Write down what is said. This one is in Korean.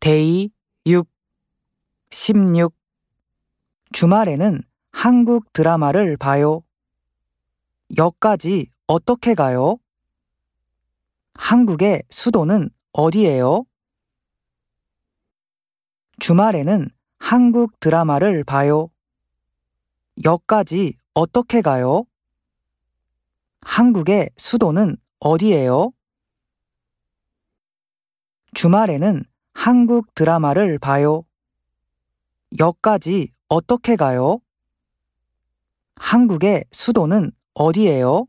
Day 6 16 주말에는 한국 드라마를 봐요. 역까지 어떻게 가요? 한국의 수도는 어디예요? 주말에는 한국 드라마를 봐요. 역까지 어떻게 가요? 한국의 수도는 어디예요? 주말에는 한국 드라마를 봐요. 역까지 어떻게 가요? 한국의 수도는 어디예요?